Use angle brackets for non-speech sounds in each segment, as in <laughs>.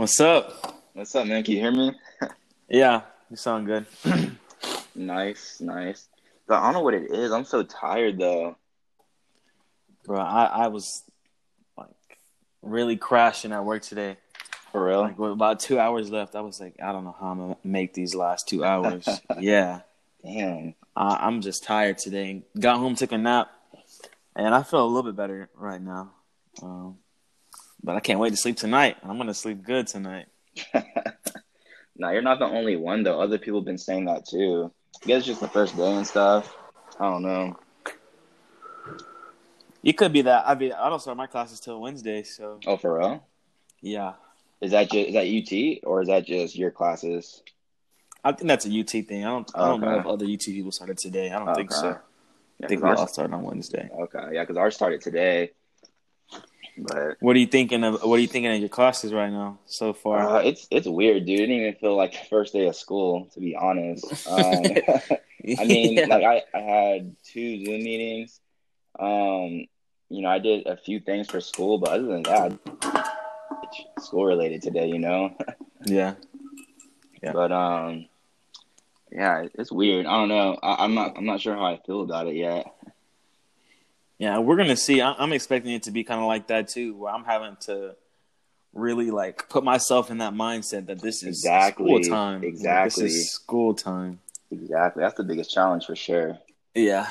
What's up? What's up, man? Can you hear me? <laughs> Yeah, you sound good. <clears throat> nice, nice. But I don't know what it is. I'm so tired though. Bro, I, I was like really crashing at work today. For real? Like with about two hours left, I was like, I don't know how I'm gonna make these last two hours. <laughs> yeah, Damn. I, I'm just tired today. Got home, took a nap, and I feel a little bit better right now. Um, but I can't wait to sleep tonight. I'm gonna sleep good tonight. <laughs> nah, you're not the only one though. Other people have been saying that too. I guess it's just the first day and stuff. I don't know. You could be that. I mean, I don't start my classes till Wednesday, so Oh, for real? yeah. Is that just is that UT or is that just your classes? I think that's a UT thing. I don't. I don't know if other UT people started today. I don't think so. Yeah, I think we all started on Wednesday. Okay, yeah, because ours started today. But What are you thinking of? What are you thinking of your classes right now so far? uh, it's it's weird, dude. It didn't even feel like the first day of school, to be honest. Um, <laughs> I mean, Yeah. like I, I had two Zoom meetings. Um, you know, I did a few things for school, but other than that, it's school related today, you know. <laughs> yeah, Yeah. But um, yeah, it's weird. I don't know. I, I'm not I'm not sure how I feel about it yet. Yeah. We're gonna see. I, I'm expecting it to be kind of like that too, where I'm having to really like put myself in that mindset that this is Exactly. school time. Like, Exactly. this is school time. Exactly, that's the biggest challenge for sure. Yeah,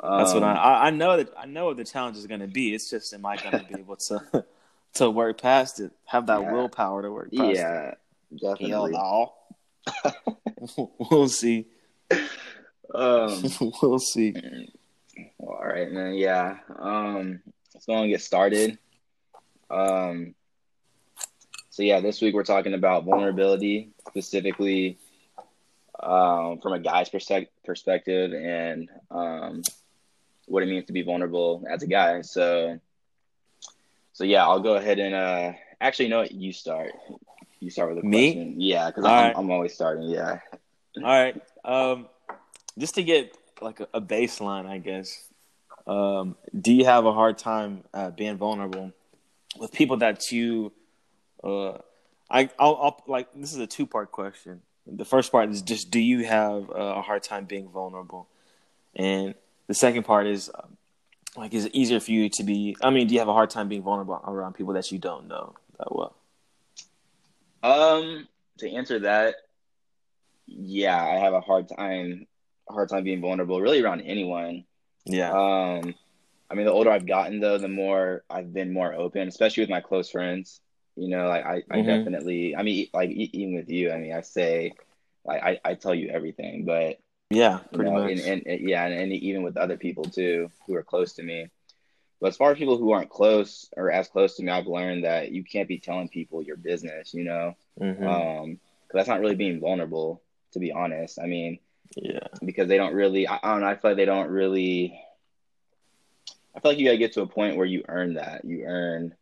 that's what Um, I, I. I know that I know what the challenge is gonna be. It's just am I gonna be able to <laughs> to work past it? Have that Yeah. willpower to work past it. Yeah, Hell definitely. no. <laughs> we'll see. <laughs> Um, we'll see. Well, all right, man. Yeah. Um, let's go and get started. Um, so yeah, this week we're talking about vulnerability, specifically um, from a guy's persec- perspective, and um, what it means to be vulnerable as a guy. So, so yeah, I'll go ahead and uh, actually, you know what? You start. You start with a Me? question. Yeah, because I'm, right. I'm always starting. Yeah. All right. Um, just to get like a, baseline, I guess. Um, do you have a hard time uh, being vulnerable with people that you? Uh, I I'll, I'll like this is a two part question. The first part is just do you have uh, a hard time being vulnerable, and the second part is um, like is it easier for you to be? I mean, do you have a hard time being vulnerable around people that you don't know that well? Um, to answer that, yeah, I have a hard time, hard time being vulnerable, really around anyone. Yeah. Um, I mean, the older I've gotten, though, the more I've been more open, especially with my close friends. You know, like I, I Mhm. definitely, I mean, like even with you, I mean, I say, like I, I tell you everything, but yeah. you Pretty know, much. and, and, and yeah, and, and even with other people too who are close to me. But as far as people who aren't close or as close to me, I've learned that you can't be telling people your business. You know, Mhm. um, 'cause that's not really being vulnerable, to be honest. I mean, yeah. because they don't really, I, I don't know, I feel like they don't really. I feel like you gotta get to a point where you earn that. You earn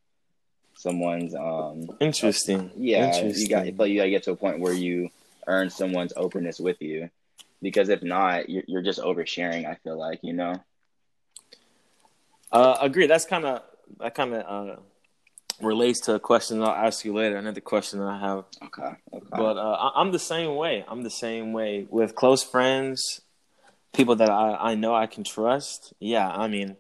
someone's, um, Interesting. yeah. You Interesting. got, I feel like you gotta get to a point where you earn someone's openness with you, because if not, you're, you're just oversharing. I feel like you know. Uh, agree. That's kind of that kind of uh, relates to a question I'll ask you later. Another question that I have, Okay. Okay. but uh, I, I'm the same way. I'm the same way with close friends, people that I, I know I can trust. Yeah, I mean,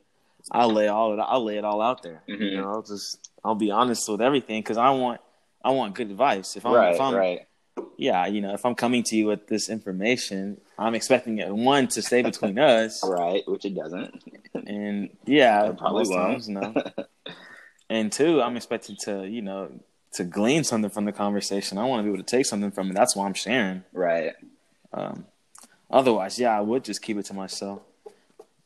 I'll lay all it. I'll lay it all out there. You Mhm. know, I'll just I'll be honest with everything because I want I want good advice. If I'm right. if I'm right. yeah, you know, if I'm coming to you with this information, I'm expecting it one to stay between us. <laughs> Right. Which it doesn't. And yeah, It probably won't. times no. <laughs> and two, I'm expected to, you know, to glean something from the conversation. I want to be able to take something from it. That's why I'm sharing. right. Um, otherwise, yeah, I would just keep it to myself.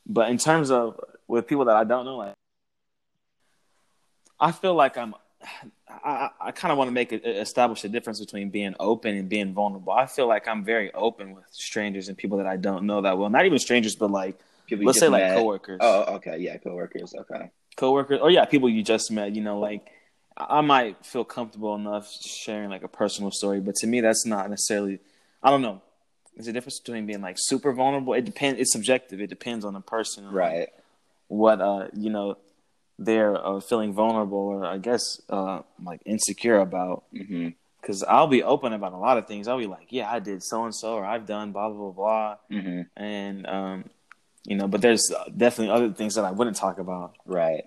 But in terms of with people that I don't know, like, I feel like I'm. I, I kind of want to make it establish a difference between being open and being vulnerable. I feel like I'm very open with strangers and people that I don't know that well. Not even strangers, but like People you let's say like met. coworkers. Oh, okay. Yeah, coworkers. Okay. Coworkers or yeah people you just met you know like i might feel comfortable enough sharing like a personal story but to me that's not necessarily i don't know there's a difference between being like super vulnerable it depends it's subjective it depends on the person and, like, Right. what uh you know they're uh, feeling vulnerable or I guess uh, like insecure about. hmm Because I'll be open about a lot of things. I'll be like, yeah, I did so and so, or I've done blah blah blah blah, hmm and um, you know, but there's definitely other things that I wouldn't talk about. Right.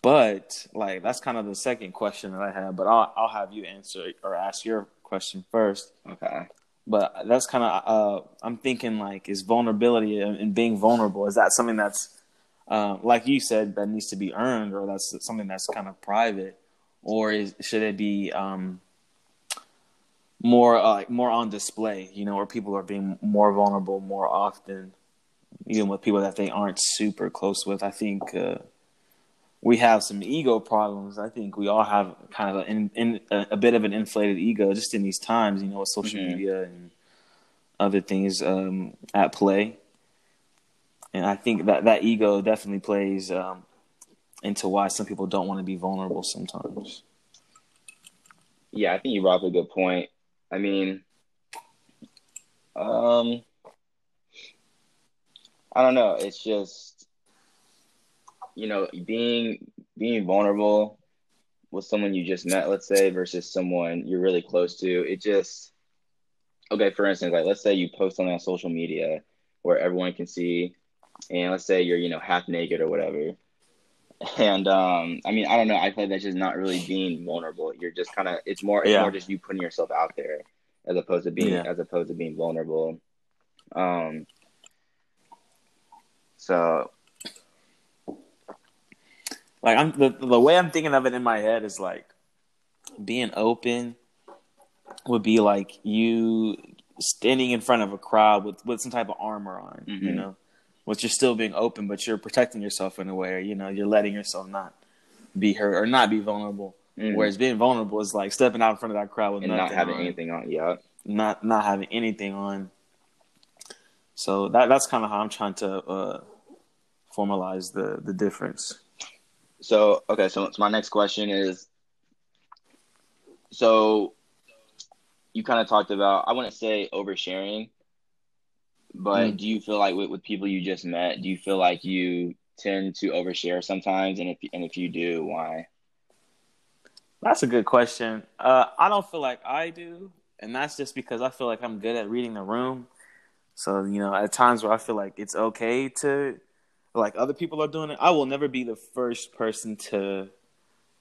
But like that's kind of the second question that I have. But I'll I'll have you answer or ask your question first. Okay. But that's kind of uh, I'm thinking like is vulnerability and, being vulnerable is that something that's uh, like you said that needs to be earned or that's something that's kind of private or is, should it be um, more uh, like more on display? You know, where people are being more vulnerable more often, even with people that they aren't super close with. I think. Uh, we have some ego problems. I think we all have kind of a, in, in, a, bit of an inflated ego just in these times, you know, with social Mhm. media and other things um, at play. And I think that that ego definitely plays um, into why some people don't want to be vulnerable sometimes. Yeah, I think you brought up a good point. I mean, um, I don't know. It's just, you know, being being vulnerable with someone you just met, let's say, versus someone you're really close to. It just, okay. For instance, like let's say you post something on social media where everyone can see, and let's say you're, you know, half naked or whatever. And um, I mean, I don't know. I feel like that's just not really being vulnerable. You're just kind of. It's more. It's Yeah. more just you putting yourself out there, as opposed to being Yeah. as opposed to being vulnerable. Um. So Like I'm the the way I'm thinking of it in my head is like being open would be like you standing in front of a crowd with with some type of armor on, you Mhm. know, which you're still being open, but you're protecting yourself in a way, or you know, you're letting yourself not be hurt or not be vulnerable. mm, Whereas being vulnerable is like stepping out in front of that crowd with and not having on, anything on. Yeah. not not having anything on. So that that's kind of how I'm trying to uh, formalize the the difference. So okay. So, so my next question is. So, you kind of talked about. I wouldn't say oversharing, but Mm. do you feel like with, with people you just met, do you feel like you tend to overshare sometimes? And if and if you do, why? That's a good question. Uh, I don't feel like I do, and that's just because I feel like I'm good at reading the room. So you know, at times where I feel like it's okay to, like other people are doing it, I will never be the first person to,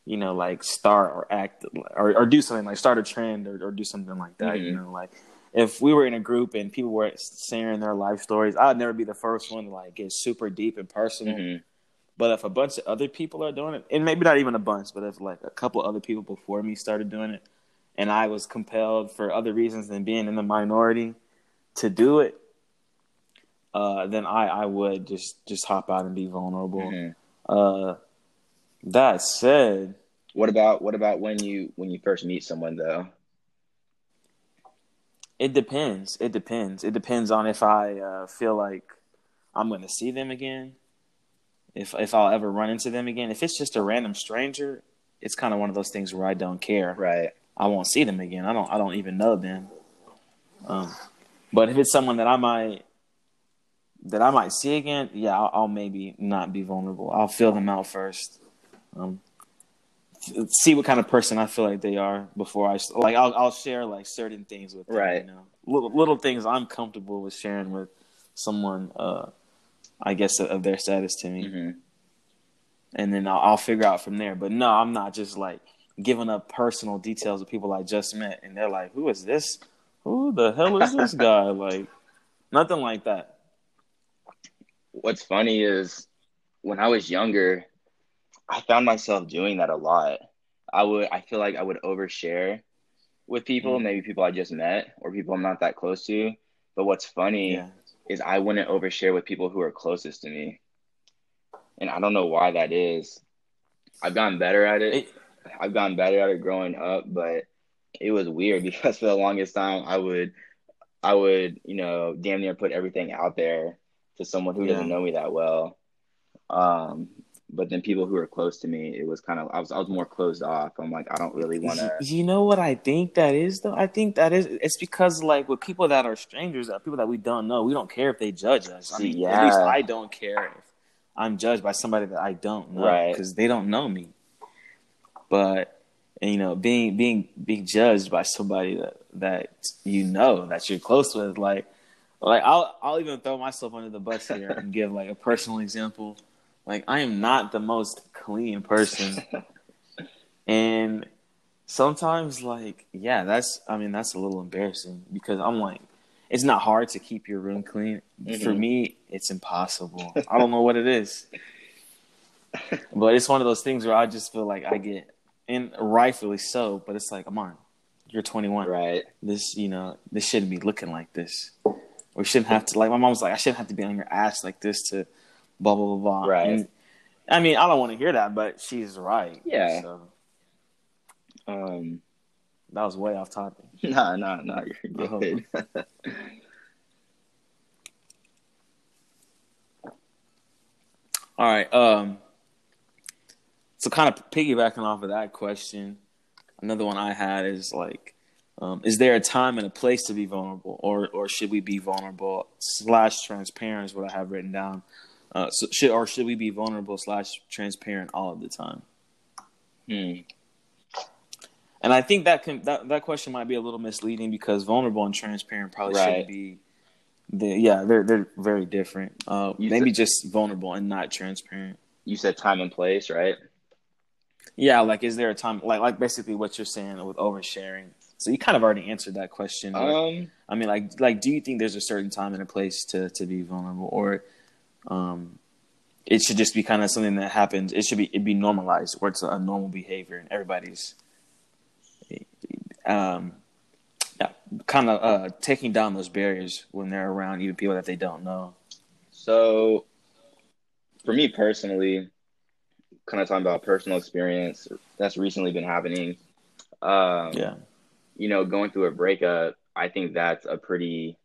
you know, like start or act or, or do something like start a trend or, or do something like that. You Mhm. know, like if we were in a group and people were sharing their life stories, I'd never be the first one to like get super deep and personal. hmm But if a bunch of other people are doing it, and maybe not even a bunch, but if like a couple other people before me started doing it, and I was compelled for other reasons than being in the minority to do it, uh, then I, I would just just hop out and be vulnerable. hmm Uh, that said, What about what about when you when you first meet someone though? it depends. It depends. It depends on if I uh, feel like I'm going to see them again, if if I'll ever run into them again. If it's just a random stranger, it's kind of one of those things where I don't care. Right. I won't see them again. I don't. I don't even know them. Um, but if it's someone that I might that I might see again, yeah, I'll, I'll maybe not be vulnerable. I'll feel them out first. Um, f- see what kind of person I feel like they are before I like. I'll I'll share like certain things with them. Right. You know, little little things I'm comfortable with sharing with someone. Uh, I guess of, their status to me hmm and then I'll, I'll figure out from there. But no, I'm not just like giving up personal details of people I just met, and they're like, "Who is this? Who the hell is this <laughs> guy?" Like, nothing like that. What's funny is when I was younger, I found myself doing that a lot. I would I feel like I would overshare with people, Mhm. maybe people I just met or people I'm not that close to. But what's funny Yeah, is I wouldn't overshare with people who are closest to me. And I don't know why that is. I've gotten better at it. It- I've gotten better at it growing up, but it was weird <laughs> because for the longest time I would I would, you know, damn near put everything out there to someone who doesn't know me that well. Um but then people who are close to me, it was kind of I was I was more closed off. I'm like I don't really want to you know what I think that is though. I think that is it's because like with people that are strangers, uh, people that we don't know, we don't care if they judge us. I mean, at least. I don't care if I'm judged by somebody that I don't know Right. because they don't know me. But and, you know, being being being judged by somebody that that you know that you're close with, like like I'll I'll even throw myself under the bus here and give like a personal example. Like I am not the most clean person, and sometimes like yeah, that's I mean that's a little embarrassing because I'm like it's not hard to keep your room clean. For Mhm. me, it's impossible. I don't know what it is. But it's one of those things where I just feel like I get, and rightfully so. But it's like, come on, you're 21. right. This, you know, this shouldn't be looking like this. We shouldn't have to. Like my mom was like, I shouldn't have to be on your ass like this to, blah blah blah blah. Right. And, I mean, I don't want to hear that, but she's right. Yeah. So Um. that was way off topic. No, no, no. You're Oh. <laughs> good. All right. Um. So, kind of piggybacking off of that question, another one I had is like, um, is there a time and a place to be vulnerable, or or should we be vulnerable slash transparent? Is what I have written down. Uh, so should or should we be vulnerable slash transparent all of the time? Hmm. And I think that can that, that question might be a little misleading because vulnerable and transparent probably Right. shouldn't be. The, yeah, they're they're very different. Uh, maybe said- just vulnerable and not transparent. You said time and place, right? Yeah, like is there a time like like basically what you're saying with oversharing? So you kind of already answered that question. Um. I mean, like like do you think there's a certain time and a place to to be vulnerable, or um, it should just be kind of something that happens? It should be it be normalized, where it's a normal behavior and everybody's um, yeah, kind of uh, taking down those barriers when they're around even people that they don't know. So, for me personally, kind of talking about personal experience that's recently been happening. Um, Yeah, you know, going through a breakup, I think that's a pretty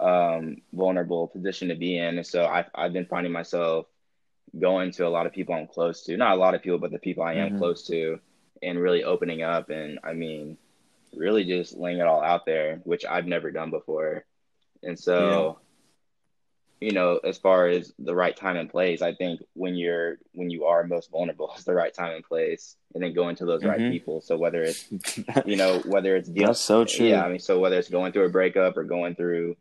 um, vulnerable position to be in. And so I've, I've been finding myself going to a lot of people I'm close to, not a lot of people, but the people I am Mhm. close to, and really opening up. And I mean, really just laying it all out there, which I've never done before. And so, you know, as far as the right time and place, I think when you're when you are most vulnerable is the right time and place, and then going to those right Mhm. people. So whether it's <laughs> you know whether it's dealing that's so true. yeah, I mean, so whether it's going through a breakup or going through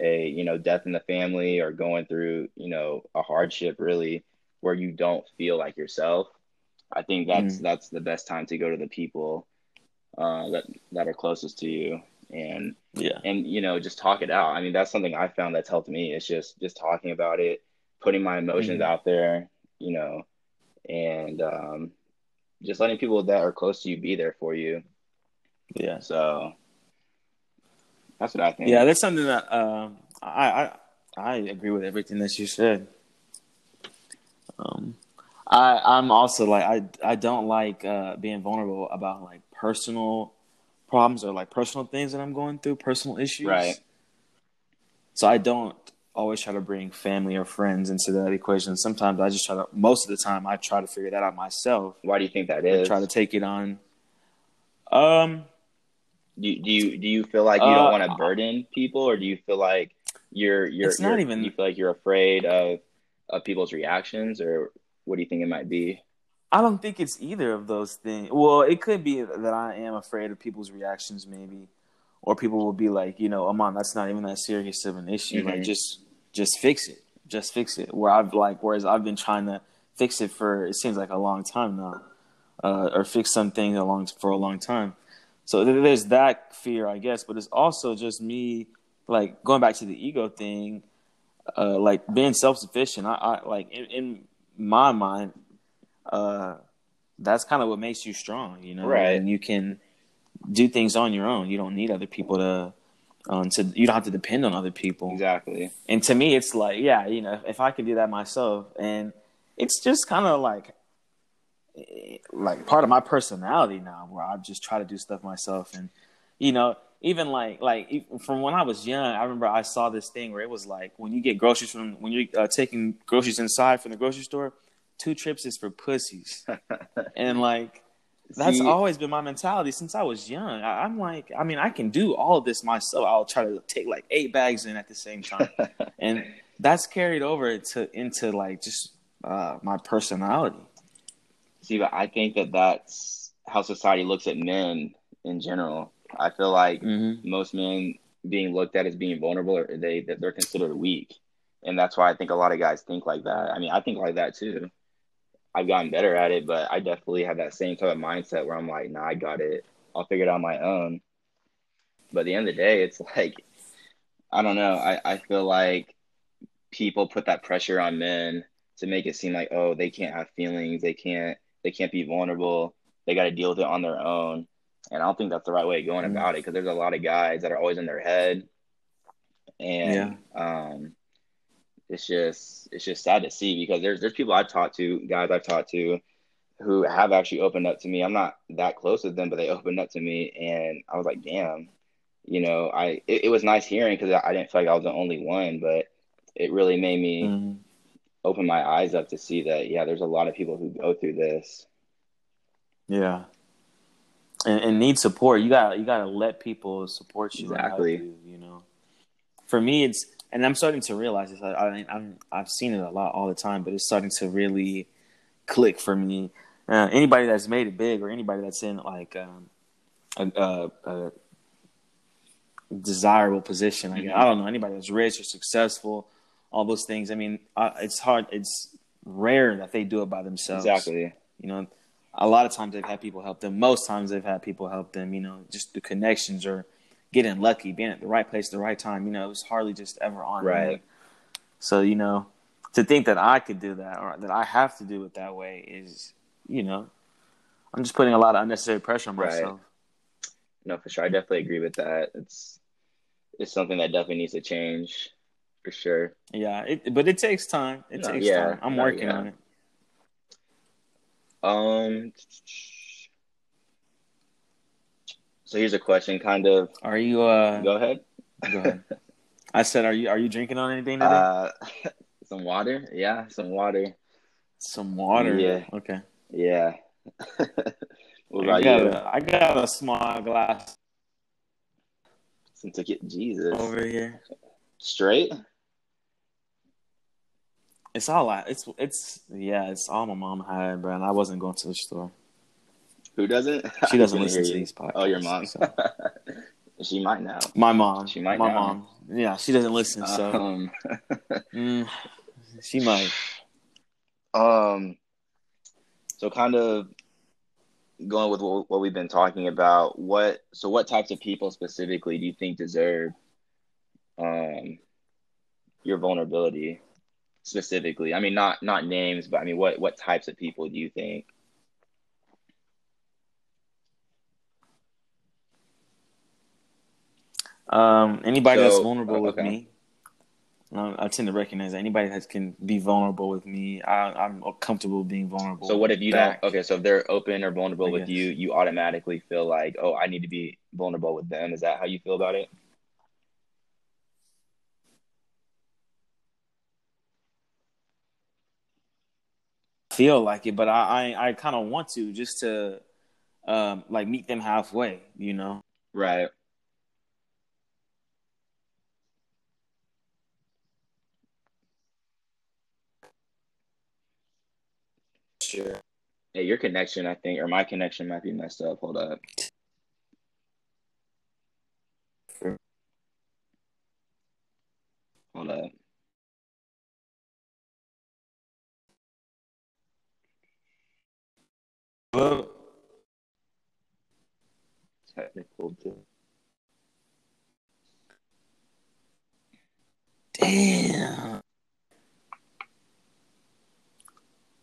a you know death in the family or going through you know a hardship, really, where you don't feel like yourself, I think that's that's the best time to go to the people uh, that that are closest to you and yeah, and you know just talk it out. I mean, that's something I found that's helped me. It's just just talking about it, putting my emotions Mhm. out there, you know, and um, just letting people that are close to you be there for you. yeah. So that's what I think. Yeah, that's something that um, I, I I agree with everything that you said. Um, I I'm also like I I don't like uh, being vulnerable about like personal problems or like personal things that I'm going through, personal issues. Right. So I don't always try to bring family or friends into that equation. Sometimes I just try to. Most of the time, I try to figure that out myself. Why do you think that is? is? Try to take it on. Um. do, you, do you do you feel like you don't Uh, want to burden people, or do you feel like you're you're, It's not you're- even- you feel like you're afraid of of people's reactions, or what do you think it might be? I don't think it's either of those things. Well, it could be that I am afraid of people's reactions, maybe, or people will be like, you know, Amon, that's not even that serious of an issue. Like, Mhm. just, just fix it, just fix it. Where I've like, whereas I've been trying to fix it for it seems like a long time now, uh, or fix something a long for a long time. So there's that fear, I guess, but it's also just me, like going back to the ego thing, uh, like being self sufficient. I, I like in, in my mind, uh, that's kind of what makes you strong, you know. Right. And you can do things on your own. You don't need other people to. Um, to you don't have to depend on other people. Exactly. And to me, it's like, yeah, you know, if I could do that myself, and it's just kind of like, like part of my personality now, where I just try to do stuff myself, and you know, even like, like from when I was young, I remember I saw this thing where it was like, when you get groceries from, when you're uh, taking groceries inside from the grocery store, two trips is for pussies, <laughs> and like. That's See- always been my mentality since I was young. I, I'm like, I mean, I can do all of this myself. I'll try to take like eight bags in at the same time <laughs> and that's carried over to into like just uh, my personality. See, but I think that that's how society looks at men in general. I feel like Mm-hmm. most men being looked at as being vulnerable, or they that they're considered weak, and that's why I think a lot of guys think like that. I mean, I think like that too. I've gotten better at it, but I definitely have that same type of mindset where I'm like, nah, I got it. I'll figure it out on my own. But at the end of the day, it's <laughs> like, I don't know. I, I feel like people put that pressure on men to make it seem like, oh, they can't have feelings. They can't, they can't be vulnerable. They got to deal with it on their own. And I don't think that's the right way of going Mm. about it because there's a lot of guys that are always in their head. And, um, it's just it's just sad to see because there's there's people I've talked to, guys I've talked to, who have actually opened up to me. I'm not that close with them, but they opened up to me, and I was like, damn, you know, I it, it was nice hearing because I, I didn't feel like I was the only one, but it really made me Mhm. open my eyes up to see that yeah, there's a lot of people who go through this. Yeah. And, and need support. You got you got to let people support you. Exactly. You, you know. For me, it's and I'm starting to realize this. I, I I'm I've seen it a lot all the time, but it's starting to really click for me. Uh, anybody that's made it big, or anybody that's in like um, a, a, a desirable position. Like, Mhm. I don't know anybody that's rich or successful, all those things. I mean, uh, it's hard. It's rare that they do it by themselves. Exactly. You know, a lot of times they've had people help them. Most times they've had people help them. You know, just the connections or getting lucky, being at the right place at the right time. You know, it's hardly just ever on Right. them. So you know, to think that I could do that or that I have to do it that way is, you know, I'm just putting a lot of unnecessary pressure on Right. myself. No, for sure. I definitely agree with that. It's it's something that definitely needs to change for sure. Yeah, it, but it takes time. It No, takes yeah, time. I'm no, working yeah. on it. Um so here's a question kind of Are you? uh go ahead. Go ahead. <laughs> I said, are you? Are you drinking on anything today? Uh, <laughs> some water. Yeah, some water. Some water. yeah. Okay. Yeah. <laughs> what I about got you? a, I got a small glass Some ticket. Jesus. over here. Straight. It's all I. It's it's yeah. It's all my mom had, bro. And I wasn't going to the store. Who doesn't? <laughs> She doesn't listen to these podcasts. Oh, your mom. so. <laughs> she might now. My mom. She might My now. mom. Yeah, she doesn't listen. So Um, <laughs> mm, she might. um. So kind of going with what, what we've been talking about. What so what types of people specifically do you think deserve um your vulnerability specifically? I mean, not not names, but I mean, what what types of people do you think? Um, anybody that's vulnerable oh, with me, um, I tend to recognize that anybody that can be vulnerable with me. I, I'm comfortable being vulnerable. So what if you back. don't? Okay, so if they're open or vulnerable I with guess. you, you automatically feel like, oh, I need to be vulnerable with them. Is that how you feel about it? feel like it, but I I, I kind of want to just to um like meet them halfway, you know. Right. Sure. Hey, your connection, I think, or my connection might be messed up. Hold up. Hold up. Well, Technical. damn.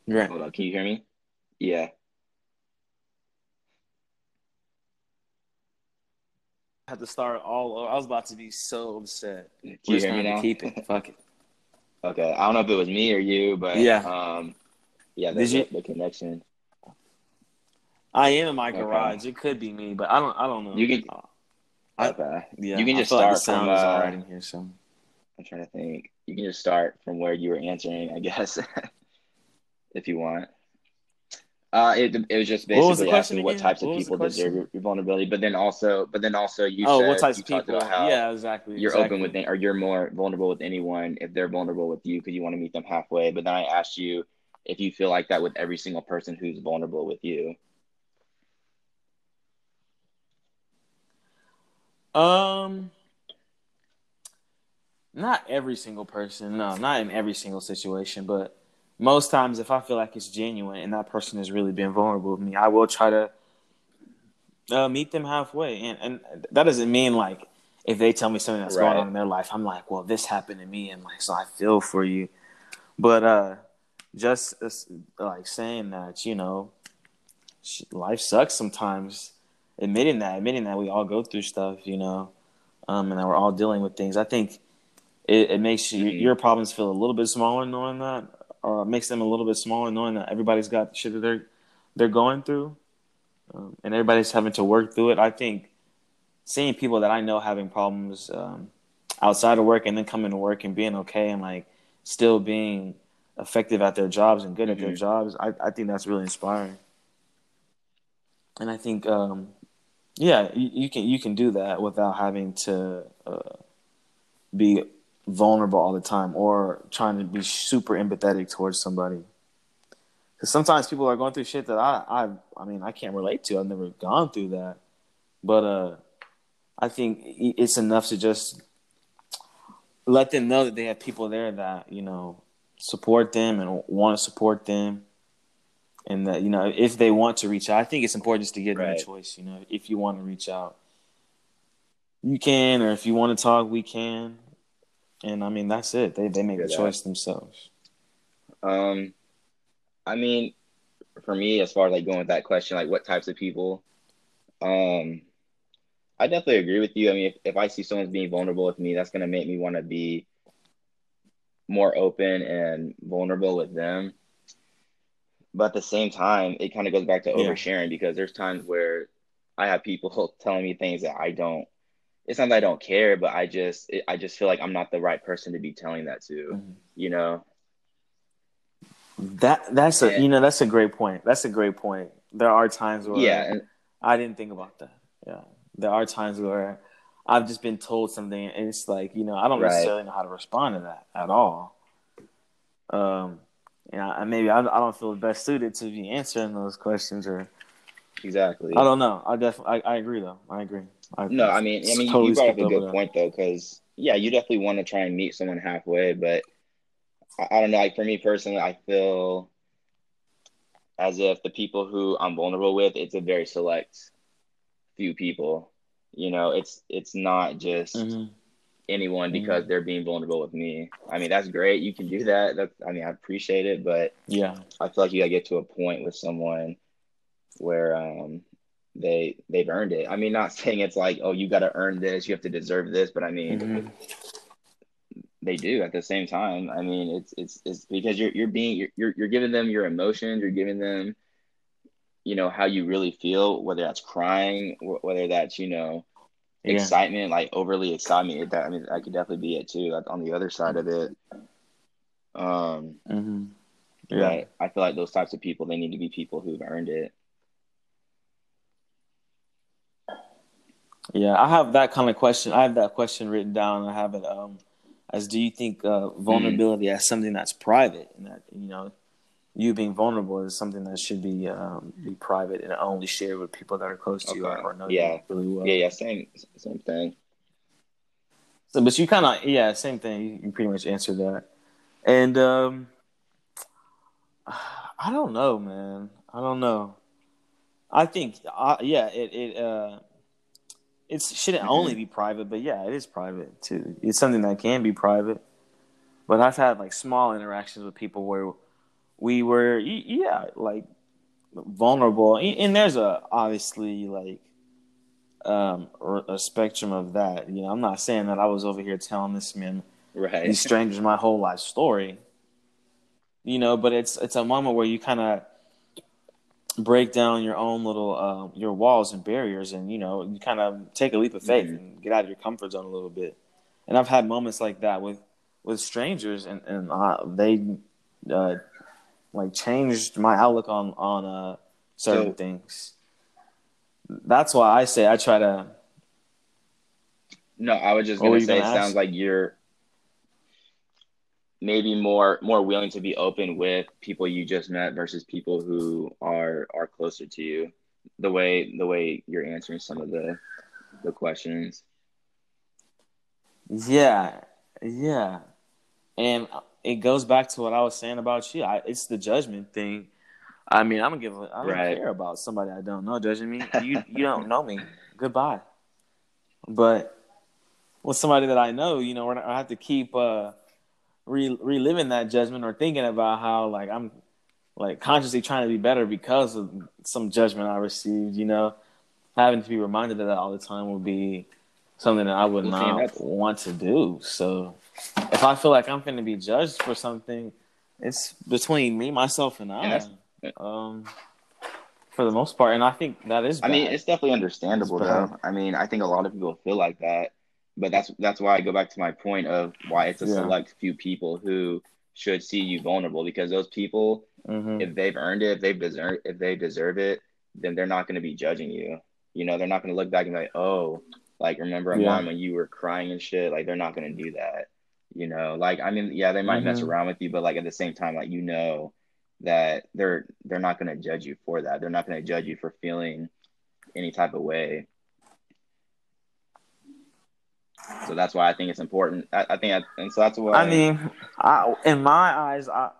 Right. Hold on. Can you hear me? Yeah. I had to start all over. I was about to be so upset. Can We're you hear me now? keep it. <laughs> Fuck it. Okay. I don't know if it was me or you, but Yeah. Um. Yeah. The, Did you- the connection. I am in my Okay. garage. It could be me, but I don't. I don't know. You can- Uh, I- Okay. yeah. you can just feel like the start from, sound is uh, all right in here. So I'm trying to think. You can just start from where you were answering, I guess, <laughs> if you want. Uh, it, it was just What basically question asking what types of What was people deserve your, vulnerability, but then also, but then also you oh, said what types you of people? Yeah, exactly. you're exactly. open with or you're more vulnerable with anyone if they're vulnerable with you because you want to meet them halfway. But then I asked you if you feel like that with every single person who's vulnerable with you. Um, not every single person. No, not in every single situation, but most times, if I feel like it's genuine and that person has really been vulnerable with me, I will try to uh, meet them halfway. And and that doesn't mean like if they tell me something that's Right. going on in their life, I'm like, well, this happened to me, and like, so I feel for you. But uh, just as, like saying that, you know, life sucks sometimes. Admitting that, admitting that we all go through stuff, you know, um, and that we're all dealing with things. I think it, it makes you, your problems feel a little bit smaller knowing that, or makes them a little bit smaller knowing that everybody's got the shit that they're they're going through, um, and everybody's having to work through it. I think seeing people that I know having problems um, outside of work and then coming to work and being okay and like still being effective at their jobs and good at their Mhm. jobs, I, I think that's really inspiring. And I think, um, yeah, you, you can you can do that without having to uh, be vulnerable all the time or trying to be super empathetic towards somebody. Because sometimes people are going through shit that I, I, I mean, I can't relate to. I've never gone through that, but uh, I think it's enough to just let them know that they have people there that you know support them and want to support them, and that you know if they want to reach out, I think it's important just to give them a choice. You know, if you want to reach out, you can, or if you want to talk, we can. And I mean, that's it. They they make the choice themselves. Um, I mean, for me, as far as like going with that question, like what types of people, um, I definitely agree with you. I mean, if, if I see someone's being vulnerable with me, that's gonna make me want to be more open and vulnerable with them. But at the same time, it kind of goes back to Yeah. oversharing because there's times where I have people <laughs> telling me things that I don't. It's not that I don't care, but I just it, I just feel like I'm not the right person to be telling that to. Mhm. You know, That that's a you know that's a great point. That's a great point. There are times where yeah, and I didn't think about that. Yeah, there are times where I've just been told something, and it's like you know I don't Right. necessarily know how to respond to that at all. Um, and I, maybe I, I don't feel best suited to be answering those questions, or exactly. I don't know. I definitely I, I agree though. I agree. I No, I mean, I mean, totally you brought up a good point though, because yeah, you definitely want to try and meet someone halfway, but I, I don't know. Like for me personally, I feel as if the people who I'm vulnerable with, it's a very select few people. You know, it's it's not just Mhm. anyone because they're being vulnerable with me. I mean, that's great. You can do that. That's I mean, I appreciate it, but Yeah, I feel like you gotta get to a point with someone where um they they've earned it. I mean, not saying it's like, oh, you gotta earn this, you have to deserve this, but I mean, Mhm. they do at the same time. I mean, it's it's it's because you're you're being you're you're, you're giving them your emotions, you're giving them, you know, how you really feel, whether that's crying, wh- whether that's you know yeah, excitement, like overly excitement. That I mean, that could definitely be it too. Like on the other side of it. Um, hmm yeah. I feel like those types of people, they need to be people who've earned it. Yeah, I have that kind of question. I have that question written down. I have it um, as do you think uh, vulnerability as something that's private and that you know you being vulnerable is something that should be um, be private and only shared with people that are close to you or, Okay. or know Yeah. you really well. Yeah, yeah, same same thing. So, but you kind of yeah, same thing. You, pretty much answered that. And um, <sighs> I don't know, man. I don't know. I think uh, yeah, it it uh, it shouldn't Mhm. only be private, but yeah, it is private too. It's something that can be private. But I've had like small interactions with people where we were yeah like vulnerable, and there's a obviously like um a spectrum of that. You know, I'm not saying that I was over here telling this man Right. these strangers my whole life story. You know, but it's it's a moment where you kind of break down your own little uh, your walls and barriers, and you know you kind of take a leap of faith Mhm. and get out of your comfort zone a little bit. And I've had moments like that with with strangers, and and uh, they uh, like changed my outlook on on uh certain So- things. That's why I say I try to. No, I was just gonna say. It sounds like you're maybe more more willing to be open with people you just met versus people who are are closer to you. The way the way you're answering some of the the questions. Yeah, yeah, and it goes back to what I was saying about you. I, it's the judgment thing. I mean, I'm gonna give. i don't Right. care about somebody I don't know judging me. <laughs> You you don't know me. Goodbye. But with somebody that I know, you know, we're not, I have to keep uh, re- reliving that judgment or thinking about how like I'm like consciously trying to be better because of some judgment I received. You know, having to be reminded of that all the time would be something that I would Well, see, not that's- want to do. So if I feel like I'm going to be judged for something, it's between me, myself, and I. Yeah, Um, for the most part, and I think that is. I mean, it's definitely understandable It's bad. though. I mean, I think a lot of people feel like that, but that's that's why I go back to my point of why it's a Yeah. select few people who should see you vulnerable because those people, Mhm. if they've earned it, if they've deserve if they deserve it, then they're not going to be judging you. You know, they're not going to look back and be like, oh, like remember a Yeah. time when you were crying and shit. Like they're not going to do that. You know, like I mean, yeah, they might mess Mhm. around with you, but like at the same time, like you know that they're they're not going to judge you for that. They're not going to judge you for feeling any type of way. So that's why I think it's important. I, I think, I, and so that's why. I mean, I, in my eyes, I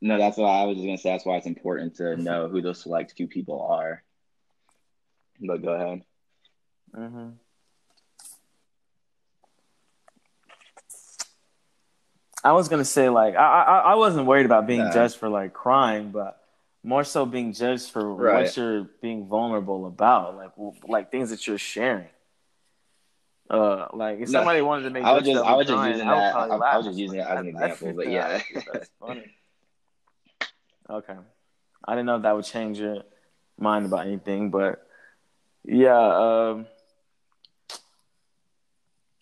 no, that's why I was just gonna say. That's why it's important to know who those select few people are. But go ahead. hmm I was gonna say like I I, I wasn't worried about being Nah. judged for like crying, but more so being judged for Right. what you're being vulnerable about, like like things that you're sharing. Uh, like if No, somebody wanted to make I was just- I was just using I that- probably I- I was just using it as an I- I example, but yeah. That's <laughs> funny. Okay, I didn't know if that would change your mind about anything, but yeah, um,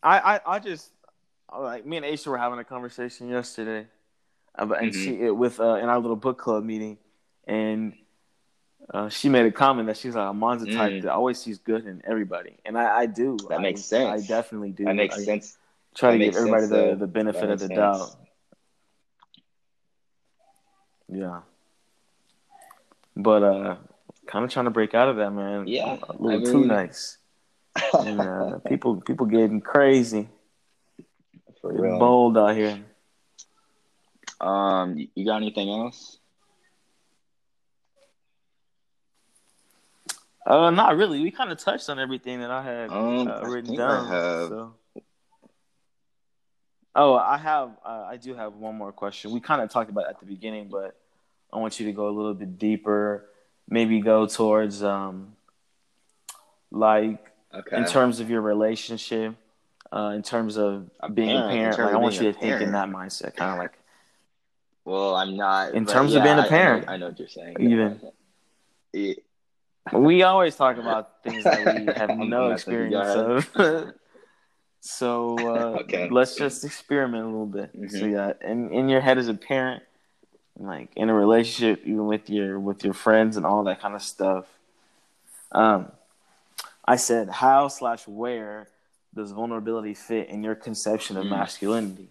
I, I I just like me and Aisha were having a conversation yesterday, about, and Mhm. she it, with uh, in our little book club meeting, and uh, she made a comment that she's like Amon's the type Mm. that always sees good in everybody, and I, I do. That I- makes sense. I definitely do. That makes I sense. Try that to give everybody sense, the, the benefit of the makes doubt. Yeah. But uh kind of trying to break out of that, man. Yeah, A little I too nice. <laughs> And uh, people people getting crazy. For real. bold out here. Um, you got anything else? Uh not really. We kind of touched on everything that I had Um, uh, written I down. have- So Oh, I have uh, I do have one more question. We kind of talked about it at the beginning, but I want you to go a little bit deeper. Maybe go towards um like Okay. in terms of your relationship, uh, in terms of A being parent, a parent. Like I want you to think in that mindset, kind of like well, I'm not. In terms of yeah, being a I- I know- parent, I know, what you're saying. even. We always talk about things that we <laughs> have no messing with you. experience of. <laughs> so uh, Okay. let's just experiment a little bit. So Mhm. yeah, in in your head as a parent, like in a relationship, even with your with your friends and all that kind of stuff. Um, I said, how slash where does vulnerability fit in your conception of Mm. masculinity?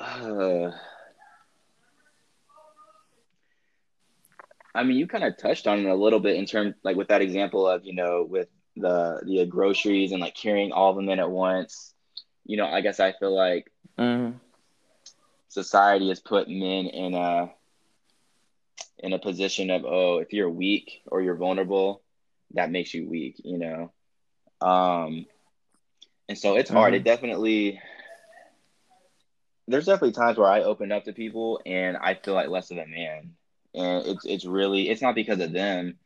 Uh, I mean, you kind of touched on it a little bit in terms, like with that example of you know, with the the groceries and like carrying all of them in at once. You know, I guess I feel like Mm-hmm. society has put men in a in a position of oh, if you're weak or you're vulnerable, that makes you weak. You know, um, and so it's hard. Mhm. It definitely there's definitely times where I open up to people and I feel like less of a man, and it's it's really it's not because of them,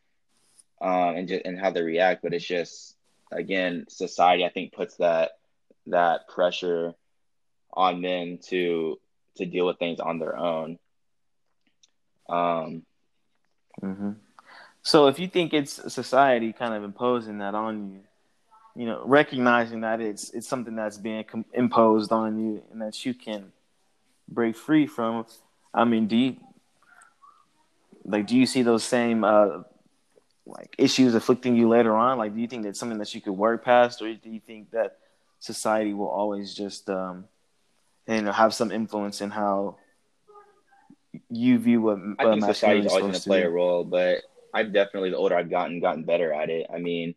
um, and just and how they react, but it's just again society I think puts that that pressure on men to to deal with things on their own. Um, Mm-hmm. So if you think it's society kind of imposing that on you, you know, recognizing that it's it's something that's being com- imposed on you and that you can break free from, I mean, do you like do you see those same uh like issues afflicting you later on? Like, do you think that's something that you could work past, or do you think that society will always just um you know have some influence in how you view what I think society's always going to play a role, but I've definitely the older I've gotten, gotten better at it. I mean,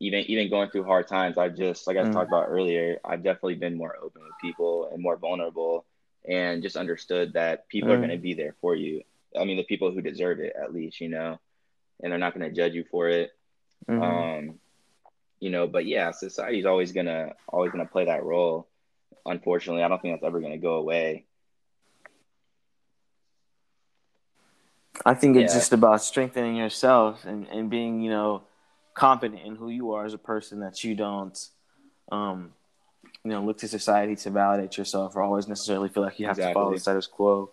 even even going through hard times, I've just like I mm. talked about earlier, I've definitely been more open with people and more vulnerable, and just understood that people mm. are going to be there for you. I mean, the people who deserve it, at least, you know, and they're not going to judge you for it. Mm. Um, you know, but yeah, society's always gonna always gonna play that role. Unfortunately, I don't think that's ever gonna go away. I think it's yeah. just about strengthening yourself and, and being, you know, confident in who you are as a person that you don't um you know look to society to validate yourself or always necessarily feel like you have exactly. to follow the status quo.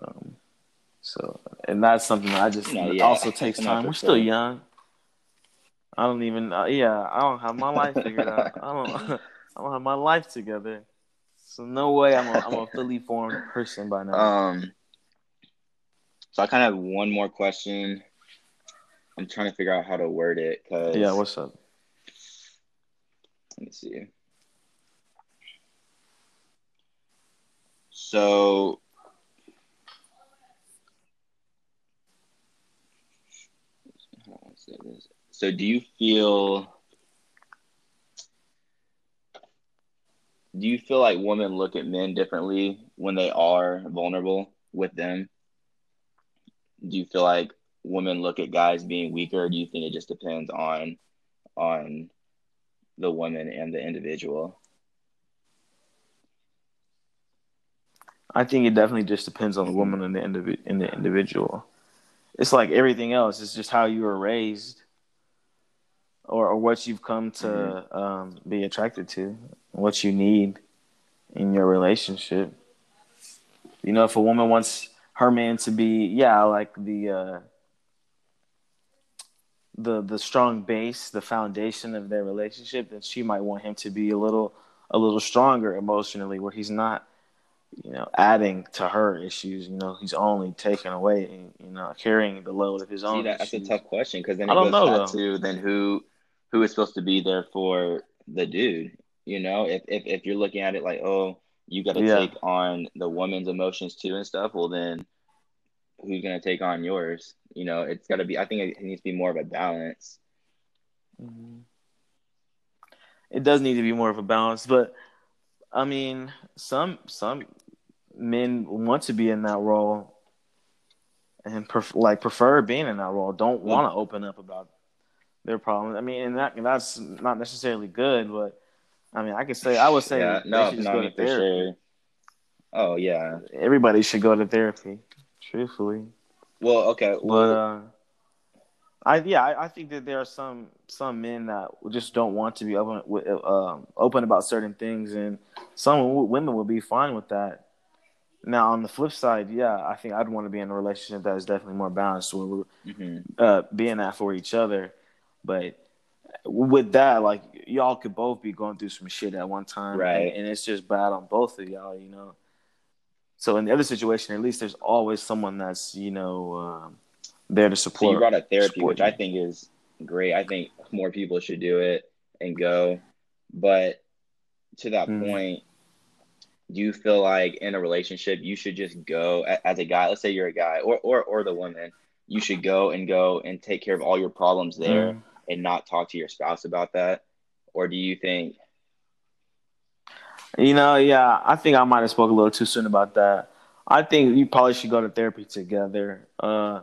Um, so and that's something that I just no, yeah. also takes time. We're still young. I don't even uh, yeah, I don't have my life figured out. I don't <laughs> I don't have my life together. So no way I'm a, I'm a fully formed person by now. Um so I kind of have one more question. I'm trying to figure out how to word it because yeah, what's up? Let me see. So So do you feel do you feel like women look at men differently when they are vulnerable with them? do you feel like women look at guys being weaker, do you think it just depends on on the woman and the individual? I think it definitely just depends on the woman and the and the individual. It's like everything else. It's just how you were raised, or, or what you've come to mm-hmm. um, be attracted to, what you need in your relationship. You know, if a woman wants her man to be yeah like the uh the the strong base the foundation of their relationship then she might want him to be a little a little stronger emotionally where he's not you know adding to her issues you know he's only taking away you know carrying the load of his own See, that, that's a tough question because then it goes know, back though. to then who who is supposed to be there for the dude you know if if, if you're looking at it like oh you got to yeah. take on the woman's emotions too and stuff, well then who's going to take on yours? You know, it's got to be. I think it needs to be more of a balance. Mm-hmm. It does need to be more of a balance, but I mean, some some men want to be in that role and pref- like prefer being in that role. Don't want to open up about their problems. I mean, and that that's not necessarily good, but I mean, I could say I would say yeah, no, no, I mean, for sure. Oh yeah, everybody should go to therapy. Truthfully. Well, okay, but uh, I yeah, I, I, think that there are some some men that just don't want to be open with uh, open about certain things, and some women will be fine with that. Now, on the flip side, yeah, I think I'd want to be in a relationship that is definitely more balanced, where we're mm-hmm. uh, being that for each other. But with that, like y'all could both be going through some shit at one time, right? And, and it's just bad on both of y'all, you know. So in the other situation, at least there's always someone that's you know um, there to support. So you brought up therapy, which. I think is great. I think more people should do it and go. But to that mm. point, do you feel like in a relationship you should just go as a guy? Let's say you're a guy, or or or the woman, you should go and go and take care of all your problems there. Mm and not talk to your spouse about that? Or do you think? You know, yeah, I think I might have spoke a little too soon about that. I think you probably should go to therapy together, uh,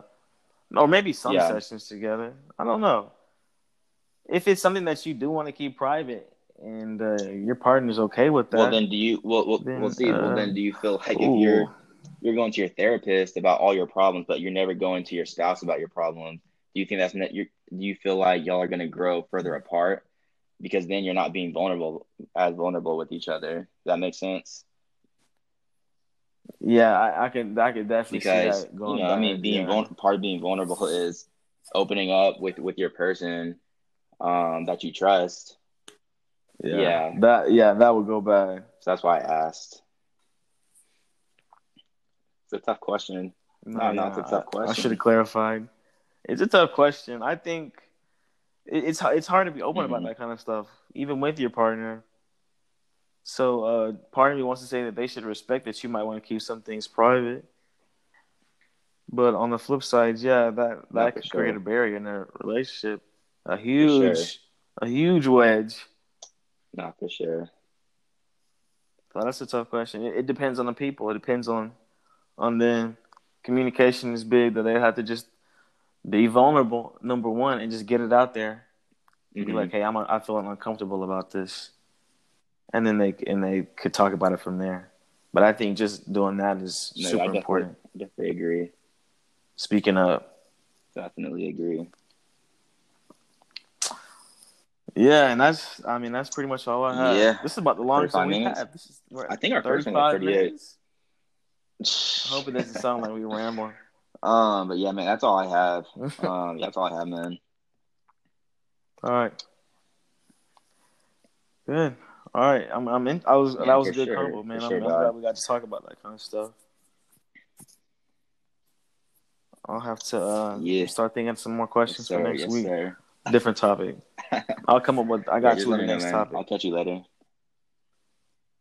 or maybe some yeah. sessions together. I don't know. If it's something that you do want to keep private and uh, your partner's okay with that, well, then do you? Well, we'll, then, we'll see. Uh, well, then do you feel like ooh. if you're you're going to your therapist about all your problems, but you're never going to your spouse about your problems? Do you think that's net? You do you feel like y'all are going to grow further apart because then you're not being vulnerable as vulnerable with each other? Does that make sense? Yeah, I, I can I can definitely because, you know, I mean, being yeah. part of being vulnerable is opening up with with your person um, that you trust. Yeah. yeah, that yeah that would go bad. So that's why I asked. It's a tough question. No, no, it's a tough question. I should have clarified. It's a tough question. I think it's it's hard to be open Mm-hmm. about that kind of stuff, even with your partner. So, uh, part of me wants to say that they should respect that you might want to keep some things private. But on the flip side, yeah, that that could create a barrier in their relationship, a huge, a huge wedge. Not for sure. So that's a tough question. It, it depends on the people. It depends on on them. Communication is big. That they have to just be vulnerable. Number one, and just get it out there. Be Mhm. like, hey, I'm I feel uncomfortable about this, and then they and they could talk about it from there. But I think just doing that is No, super definitely, important. definitely agree. Speaking up. Definitely agree. Yeah, and that's I mean that's pretty much all I have. Yeah. This is about the longest we minutes? have. This is I think our first one was 35 38. minutes. I hope it doesn't sound like we ramble. Um, but yeah, man, that's all I have. <laughs> Um, that's all I have, man. All right. Good. All right. I'm. I'm in. I was. Yeah, that was a good sure, combo, man. for I'm, sure, I'm glad we got to talk about that kind of stuff. I'll have to uh, Yeah. start thinking some more Yes, questions for next Yes, week. sir. Different topic. <laughs> I'll come up with. I got just you the me know, next man. topic. I'll catch you later.